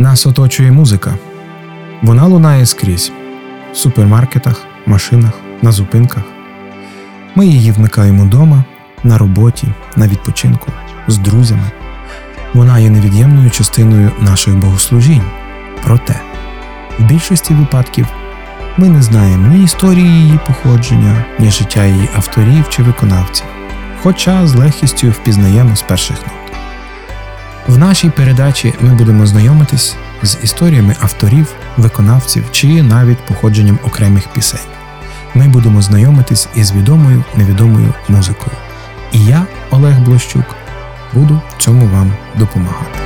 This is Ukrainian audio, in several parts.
Нас оточує музика. Вона лунає скрізь в супермаркетах, машинах, на зупинках. Ми її вмикаємо вдома, на роботі, на відпочинку, з друзями. Вона є невід'ємною частиною наших богослужінь. Проте, в більшості випадків ми не знаємо ні історії її походження, ні життя її авторів чи виконавців, хоча з легкістю впізнаємо з перших нот. В нашій передачі ми будемо знайомитись з історіями авторів, виконавців чи навіть походженням окремих пісень. Ми будемо знайомитись із відомою невідомою музикою. І я, Олег Блощук, буду цьому вам допомагати.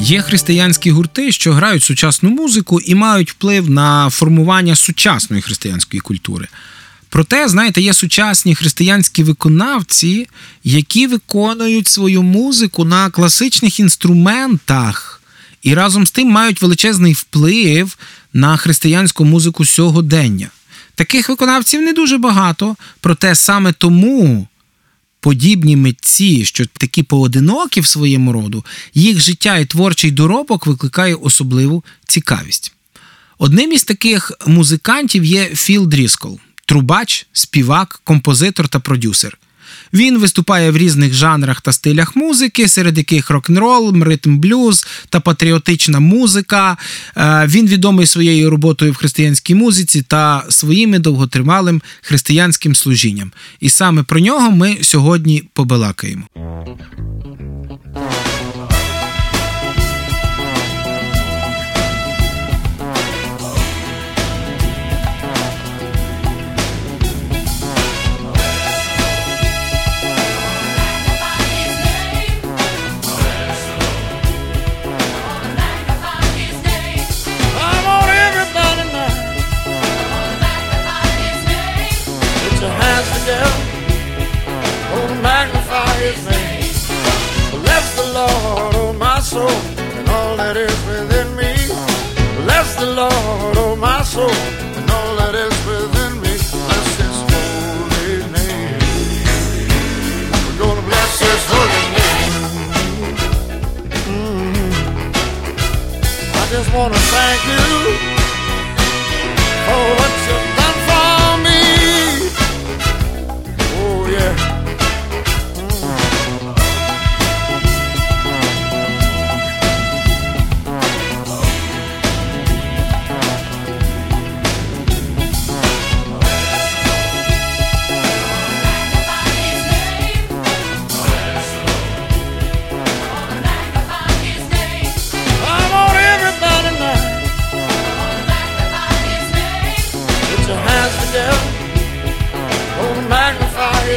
Є християнські гурти, що грають сучасну музику і мають вплив на формування сучасної християнської культури. Проте, знаєте, є сучасні християнські виконавці, які виконують свою музику на класичних інструментах і разом з тим мають величезний вплив на християнську музику сьогодення. Таких виконавців не дуже багато, проте саме тому подібні митці, що такі поодинокі в своєму роду, їх життя і творчий доробок викликає особливу цікавість. Одним із таких музикантів є Філ Дріскол трубач, співак, композитор та продюсер. Він виступає в різних жанрах та стилях музики, серед яких рок-н-рол, ритм блюз та патріотична музика. Е, він відомий своєю роботою в християнській музиці та своїм довготривалим християнським служінням. І саме про нього ми сьогодні побалакаємо.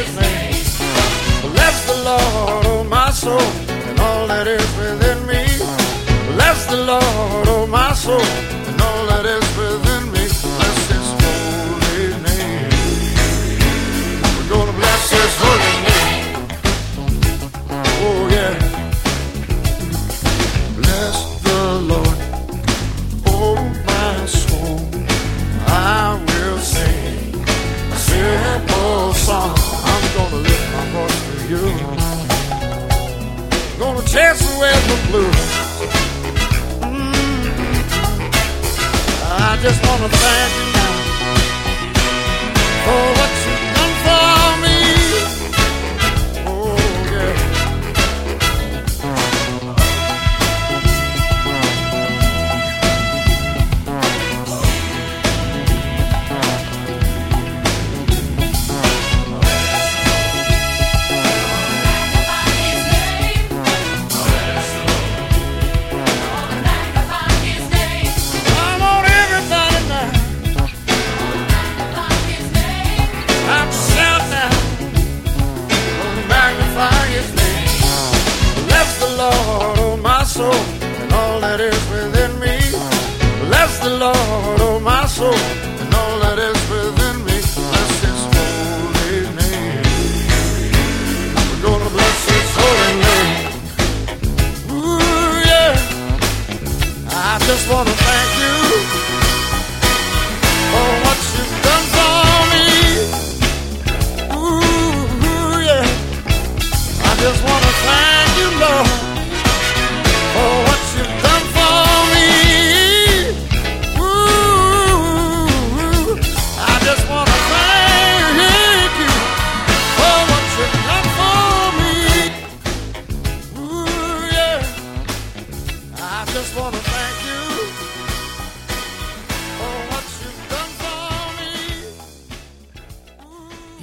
everything. Bless the Lord, oh my soul. just wanna thank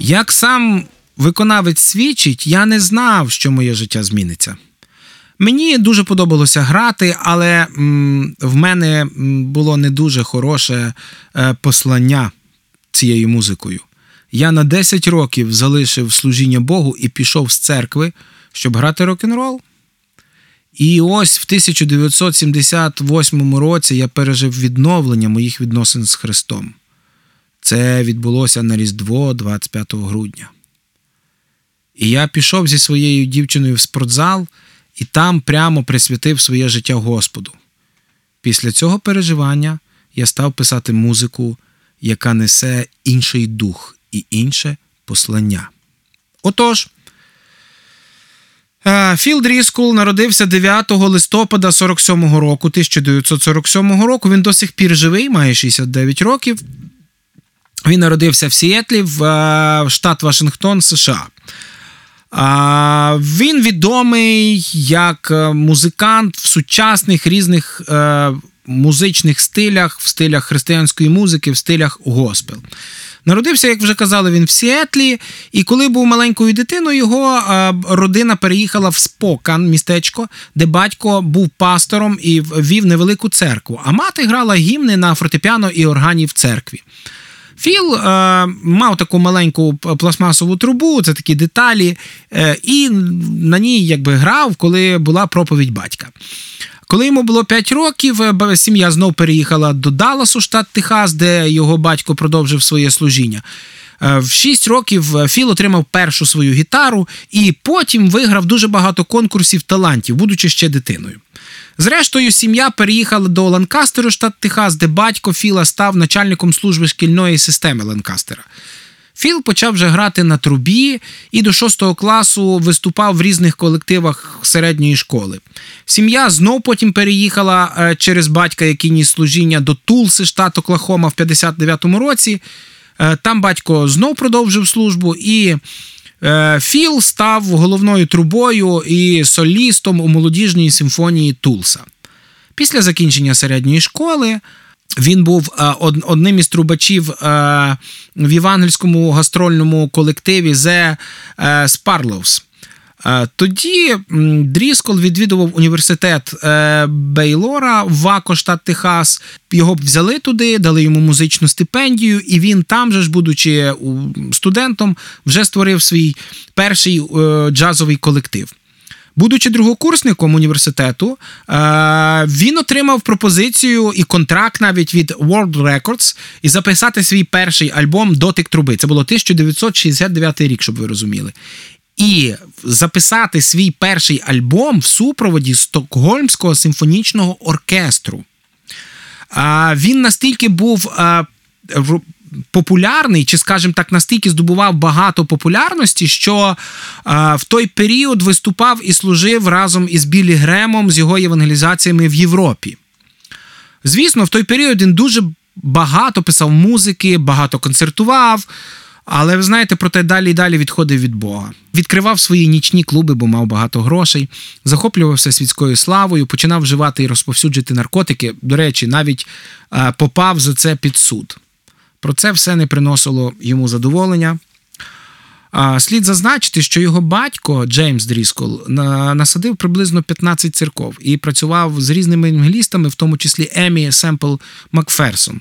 Як сам виконавець свідчить, я не знав, що моє життя зміниться. Мені дуже подобалося грати, але в мене було не дуже хороше е, послання цією музикою. Я на 10 років залишив служіння Богу і пішов з церкви, щоб грати рок-н-рол. І ось в 1978 році я пережив відновлення моїх відносин з Христом. Це відбулося на Різдво 25 грудня. І я пішов зі своєю дівчиною в спортзал і там прямо присвятив своє життя Господу. Після цього переживання я став писати музику, яка несе інший дух і інше послання. Отож. Е, Філ Дріскул народився 9 листопада 47-го року, 1947 року. Він до сих пір живий, має 69 років. Він народився в Сіетлі, в е, штат Вашингтон, США. Він відомий як е, музикант в сучасних різних музичних стилях, в стилях християнської музики, в стилях госпел. Народився, як вже казали, він в Сіетлі, і коли був маленькою дитиною, його родина переїхала в Спокан, містечко, де батько був пастором і вів невелику церкву. А мати грала гімни на фортепіано і органі в церкві. Філ е, мав таку маленьку пластмасову трубу, це такі деталі, е, і на ній якби грав, коли була проповідь батька. Коли йому було 5 років, е, сім'я знов переїхала до Далласу, штат Техас, де його батько продовжив своє служіння. Е, в 6 років е, Філ отримав першу свою гітару і потім виграв дуже багато конкурсів талантів, будучи ще дитиною. Зрештою, сім'я переїхала до Ланкастеру, штат Техас, де батько Філа став начальником служби шкільної системи Ланкастера. Філ почав вже грати на трубі і до шостого класу виступав в різних колективах середньої школи. Сім'я знов потім переїхала е, через батька, який ніс служіння до Тулси, штат Оклахома в 59-му році. Е, там батько знов продовжив службу, і Філ став головною трубою і солістом у молодіжній симфонії Тулса. Після закінчення середньої школи він був е, одним із трубачів е, в євангельському гастрольному колективі The Sparlows. Е, тоді Дріскол відвідував університет Бейлора в Вако, штат Техас. Його взяли туди, дали йому музичну стипендію, і він там, же ж, будучи студентом, вже створив свій перший джазовий колектив. Будучи другокурсником університету, е, він отримав пропозицію і контракт навіть від World Records і записати свій перший альбом Дотик труби. Це було 1969 рік, щоб ви розуміли. І записати свій перший альбом в супроводі Стокгольмського симфонічного оркестру. Він настільки був популярний, чи, скажімо так, настільки здобував багато популярності, що е, в той період виступав і служив разом із Білі Гремом з його евангелізаціями в Європі. Звісно, в той період він дуже багато писав музики, багато концертував. Але ви знаєте, проте далі і далі відходив від Бога. Відкривав свої нічні клуби, бо мав багато грошей, захоплювався світською славою, починав вживати і розповсюджувати наркотики. До речі, навіть е, попав за це під суд. Про це все не приносило йому задоволення. Слід зазначити, що його батько Джеймс Дріскол насадив приблизно 15 церков і працював з різними евангелістами, в тому числі Емі Семпл Макферсон.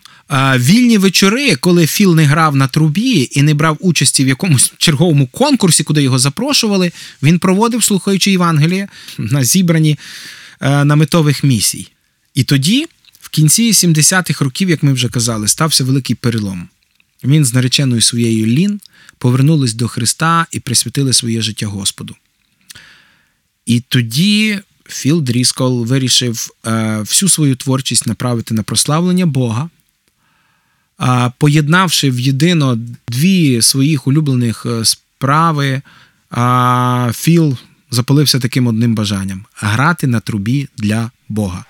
Вільні вечори, коли Філ не грав на трубі і не брав участі в якомусь черговому конкурсі, куди його запрошували, він проводив, слухаючи Євангелія на зібрані е, наметових місій. І тоді. В кінці 70-х років, як ми вже казали, стався великий перелом. Він з нареченою своєю Лін повернулись до Христа і присвятили своє життя Господу. І тоді Філ Дріскол вирішив е, всю свою творчість направити на прославлення Бога, поєднавши в єдино дві своїх улюблених е, справи, Філ запалився таким одним бажанням грати на трубі для Бога.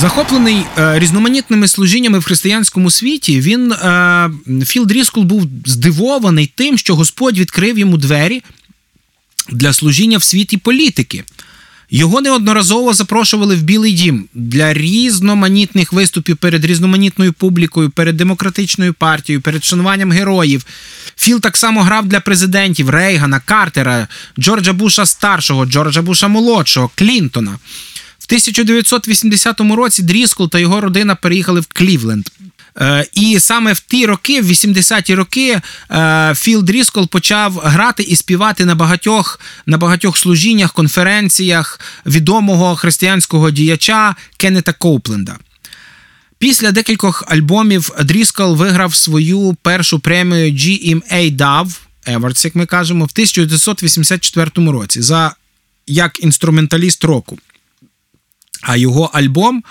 Захоплений е, різноманітними служіннями в християнському світі, він е, Філ Дріскул був здивований тим, що Господь відкрив йому двері для служіння в світі політики. Його неодноразово запрошували в Білий Дім для різноманітних виступів перед різноманітною публікою, перед демократичною партією, перед шануванням героїв. Філ так само грав для президентів Рейгана, Картера, Джорджа Буша старшого, Джорджа Буша молодшого, Клінтона. 1980 році Дріскул та його родина переїхали в Клівленд. Е, і саме в ті роки, в 80-ті роки, е, Філ Дріскол почав грати і співати на багатьох на багатьох служіннях, конференціях відомого християнського діяча Кеннета Коупленда. Після декількох альбомів Дріскол виграв свою першу премію GMA Dove Awards, як ми кажемо, в 1984 році за як інструменталіст року. А його альбом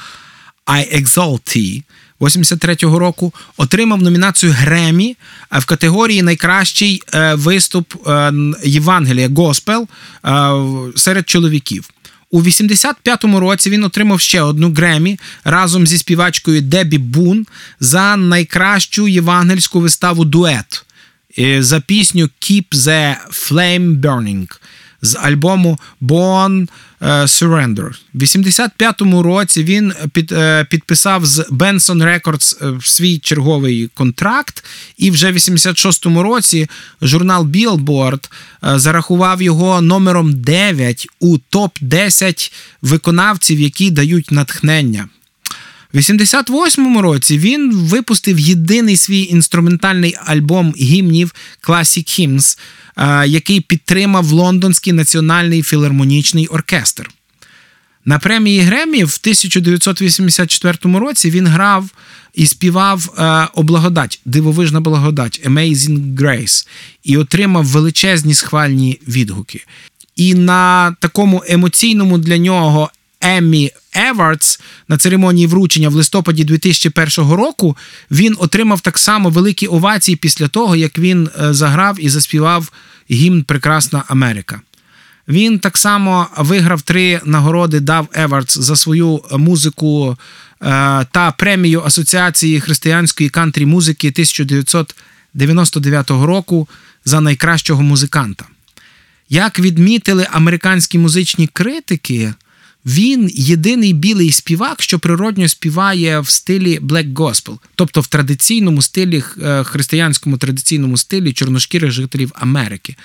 I Exalt Thee 83-го року, отримав номінацію Гремі в категорії Найкращий е, виступ е, Євангелія Госпел е, серед чоловіків. У 85-му році він отримав ще одну Гремі разом зі співачкою Дебі Бун за найкращу євангельську виставу дует за пісню Keep the Flame Burning з альбому Born Surrender. В 85-му році він під, підписав з Benson Records свій черговий контракт, і вже в 86-му році журнал Billboard зарахував його номером 9 у топ-10 виконавців, які дають натхнення. В 88-му році він випустив єдиний свій інструментальний альбом гімнів Classic Hymns, який підтримав Лондонський національний філармонічний оркестр. На премії Гремі в 1984 році він грав і співав «О благодать, дивовижна благодать Amazing Grace і отримав величезні схвальні відгуки. І на такому емоційному для нього Еммі Евардс на церемонії вручення в листопаді 2001 року він отримав так само великі овації після того, як він е, заграв і заспівав гімн Прекрасна Америка. Він так само виграв три нагороди дав Евардс за свою музику е, та премію Асоціації християнської кантрі музики 1999 року за найкращого музиканта. Як відмітили американські музичні критики, він єдиний білий співак, що природньо співає в стилі Black Gospel, тобто в традиційному стилі, е, християнському традиційному стилі чорношкірих жителів Америки.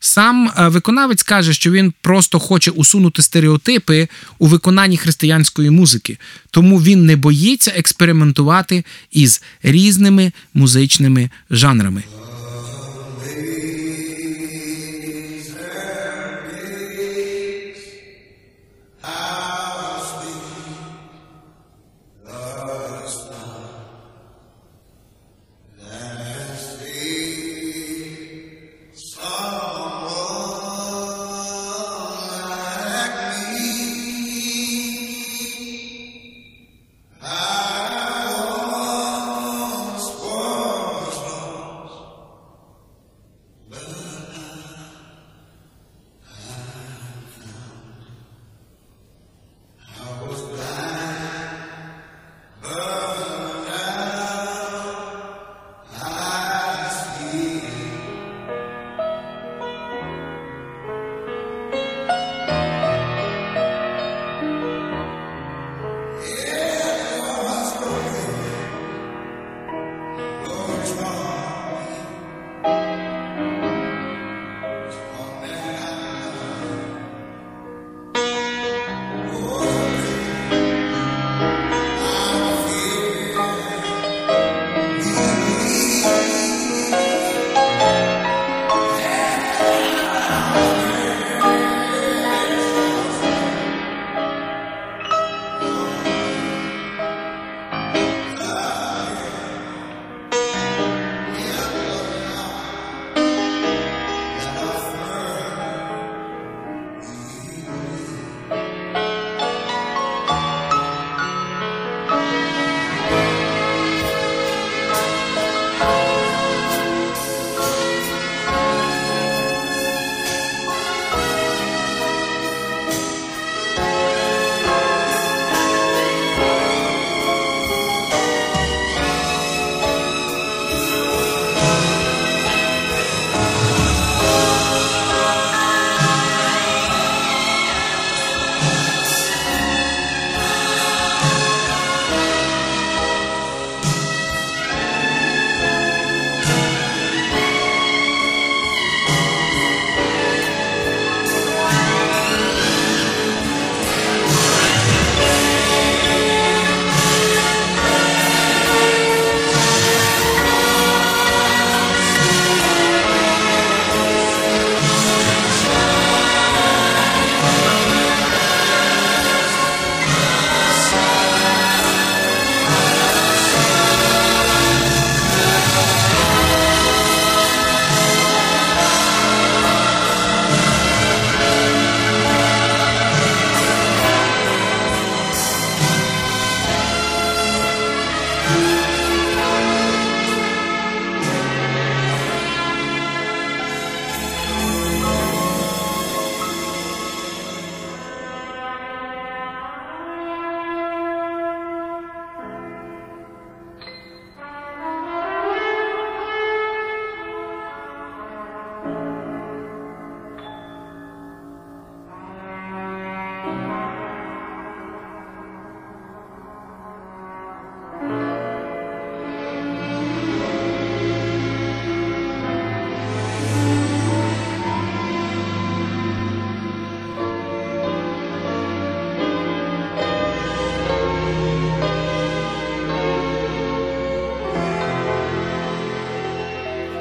Сам е, виконавець каже, що він просто хоче усунути стереотипи у виконанні християнської музики, тому він не боїться експериментувати із різними музичними жанрами.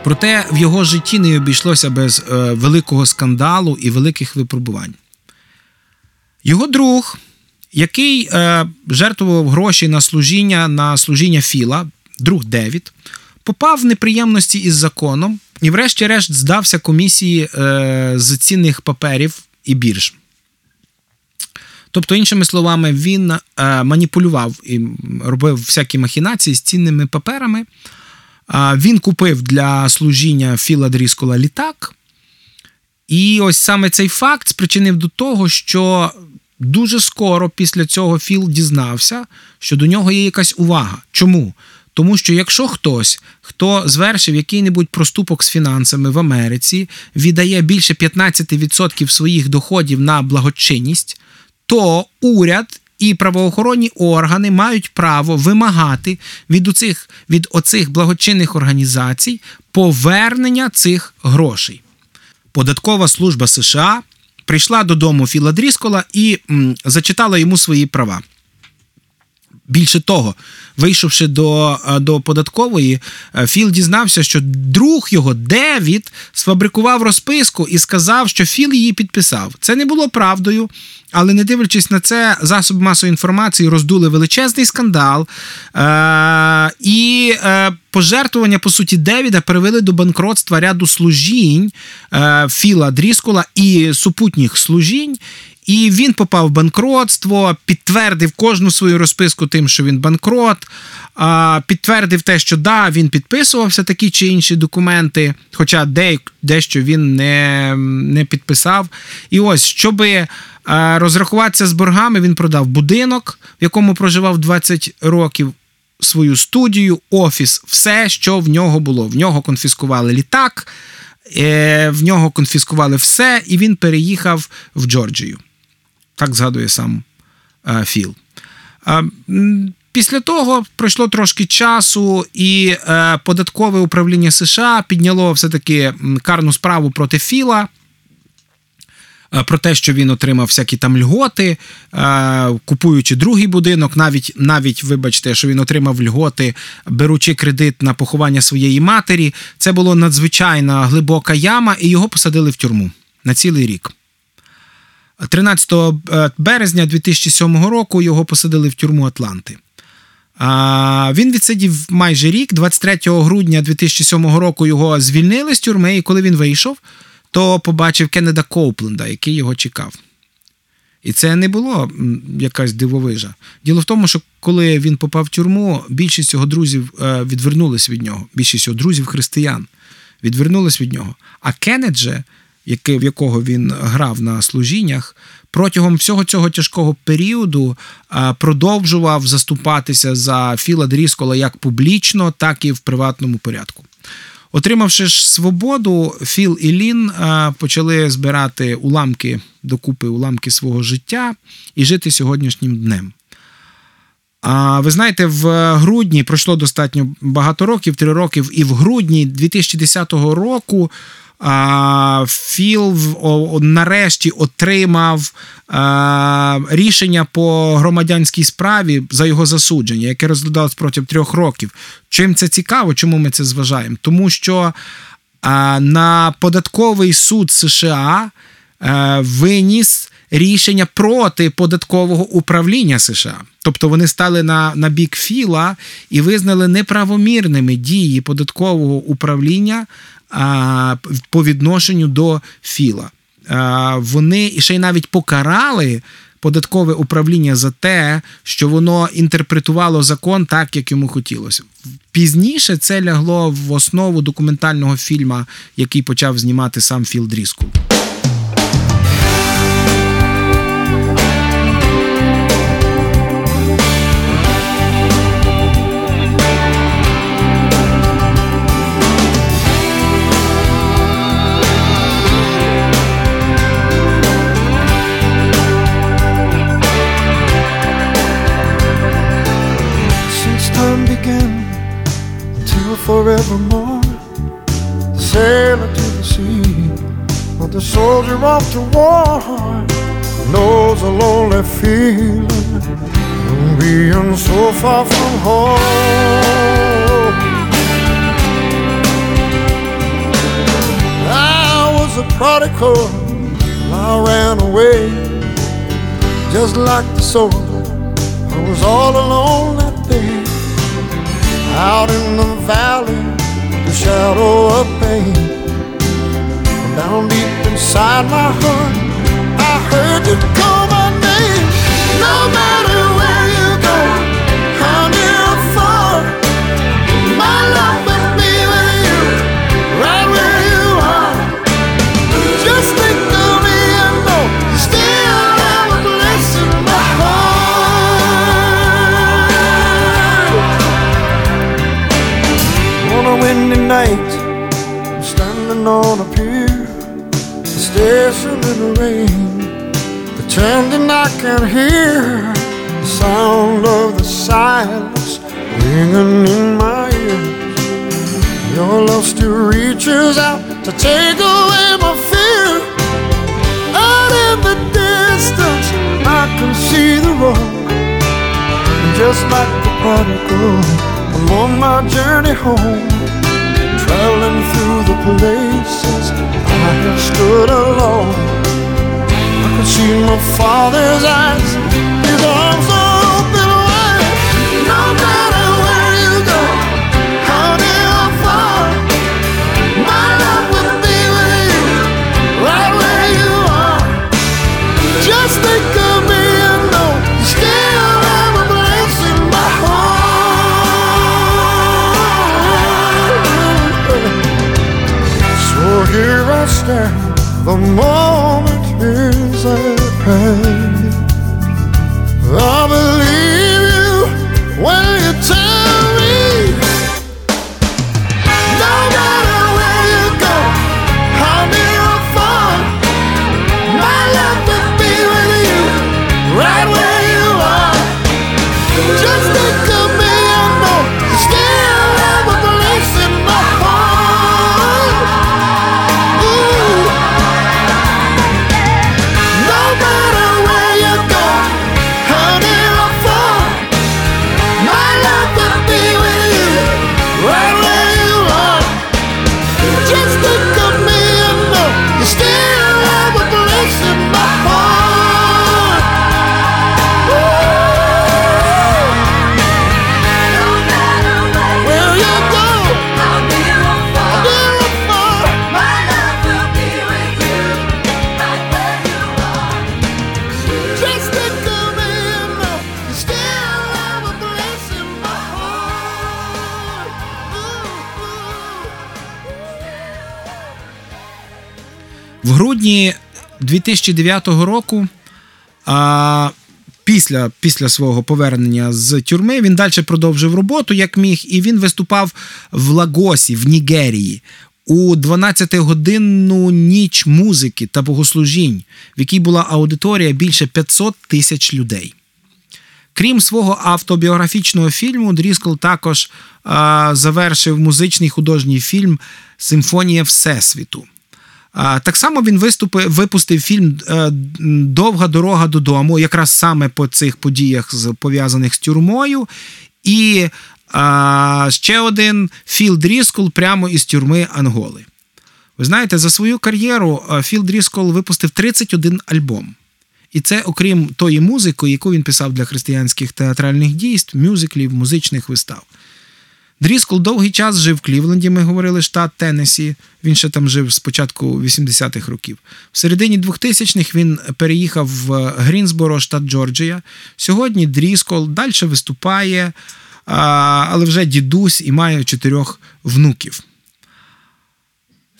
Проте в його житті не обійшлося без е, великого скандалу і великих випробувань. Його друг, який е, жертвував гроші на служіння на служіння Філа, друг Девід, попав в неприємності із законом і, врешті-решт, здався комісії е, з цінних паперів і бірж. Тобто, іншими словами, він маніпулював і робив всякі махінації з цінними паперами. Він купив для служіння Філа Дріскола літак. І ось саме цей факт спричинив до того, що дуже скоро після цього Філ дізнався, що до нього є якась увага. Чому? Тому що якщо хтось, хто звершив який-небудь проступок з фінансами в Америці, віддає більше 15% своїх доходів на благочинність, то уряд і правоохоронні органи мають право вимагати від оцих, від оцих благочинних організацій повернення цих грошей. Податкова служба США прийшла додому Філа Дріскола і м, зачитала йому свої права. Більше того, вийшовши до е, до податкової, е, Філ дізнався, що друг його Девід сфабрикував розписку і сказав, що Філ її підписав. Це не було правдою, але не дивлячись на це, засоби масової інформації роздули величезний скандал. Е- І е- пожертвування, по суті, Девіда привели до банкротства ряду служінь е- Філа Дріскола і супутніх служінь. І він попав в банкротство, підтвердив кожну свою розписку тим, що він банкрот, підтвердив те, що да, він підписувався такі чи інші документи, хоча дещо він не не підписав. І ось, щоб розрахуватися з боргами, він продав будинок, в якому проживав 20 років. Свою студію, офіс, все, що в нього було. В нього конфіскували літак, е, в нього конфіскували все, і він переїхав в Джорджію. Так згадує сам е, Філ. Е, після того пройшло трошки часу, і е, податкове управління США підняло все-таки карну справу проти Філа. Про те, що він отримав всякі там льготи, купуючи другий будинок, навіть, навіть, вибачте, що він отримав льготи, беручи кредит на поховання своєї матері. Це була надзвичайна глибока яма, і його посадили в тюрму на цілий рік. 13 е, березня 2007 року його посадили в тюрму Атланти. Він відсидів майже рік. 23 грудня 2007 року його звільнили з тюрми, і коли він вийшов, то побачив Кеннеда Коупленда, який його чекав. І це не було якась дивовижа. Діло в тому, що коли він попав в тюрму, більшість його друзів е, відвернулись від нього. Більшість його друзів християн відвернулись від нього. А Кеннед же який, в якого він грав на служіннях, протягом всього цього тяжкого періоду продовжував заступатися за Філа Дріскола як публічно, так і в приватному порядку. Отримавши ж свободу, Філ і Лін почали збирати уламки докупи уламки свого життя і жити сьогоднішнім днем. А ви знаєте, в грудні пройшло достатньо багато років, три років, і в грудні 2010 року Філ нарешті отримав рішення по громадянській справі за його засудження, яке розглядалось протягом трьох років. Чим це цікаво? Чому ми це зважаємо? Тому що на податковий суд США виніс рішення проти податкового управління США. Тобто вони стали на на бік Філа і визнали неправомірними дії податкового управління а, по відношенню до Філа. А, Вони ще й навіть покарали. Податкове управління за те, що воно інтерпретувало закон так, як йому хотілося. Пізніше це лягло в основу документального фільму, який почав знімати сам Філ Дріскул. Forevermore. Sailor to the sea, or the soldier off to war knows a lonely feeling being so far from home. I was a prodigal. I ran away, just like the soldier. I was all alone out in the valley, the shadow of pain. Down deep inside my heart, I heard you call my name. No matter where night, I'm standing on a pier, station in the rain. Pretending I can hear the sound of the silence ringing in my ears. Your love still reaches out to take away my fear. Out in the distance, I can see the road. And just like the prodigal, I'm on my journey home. Traveling through the places I have stood alone. I can see my father's eyes, the moment is at hand. Грудні 2009 року, а, після, після свого повернення з тюрми, він далі продовжив роботу, як міг, і він виступав в Лагосі, в Нігерії. У 12-годинну ніч музики та богослужінь, в якій була аудиторія більше 500 тисяч людей. Крім свого автобіографічного фільму, Дріскл також а, завершив музичний художній фільм Симфонія Всесвіту. Так само він виступи, випустив фільм е, Довга дорога додому, якраз саме по цих подіях, пов'язаних з тюрмою. І а, ще один Філ Дріскл прямо із тюрми Анголи. Ви знаєте, за свою кар'єру е, Філ Дріскол випустив 31 альбом. І це окрім тої музики, яку він писав для християнських театральних дійств, мюзиклів, музичних вистав. Дріскол довгий час жив в Клівленді, ми говорили, штат Теннесі. Він ще там жив з початку 80-х років. В середині 2000-х він переїхав в Грінсборо, штат Джорджія. Сьогодні Дріскол далі виступає, але вже дідусь і має чотирьох внуків.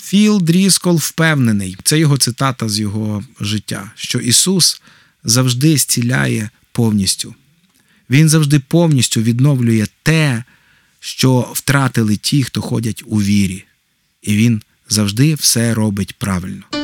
Філ Дріскол впевнений, це його цитата з його життя, що Ісус завжди зціляє повністю. Він завжди повністю відновлює те, що втратили ті, хто ходять у вірі. І він завжди все робить правильно.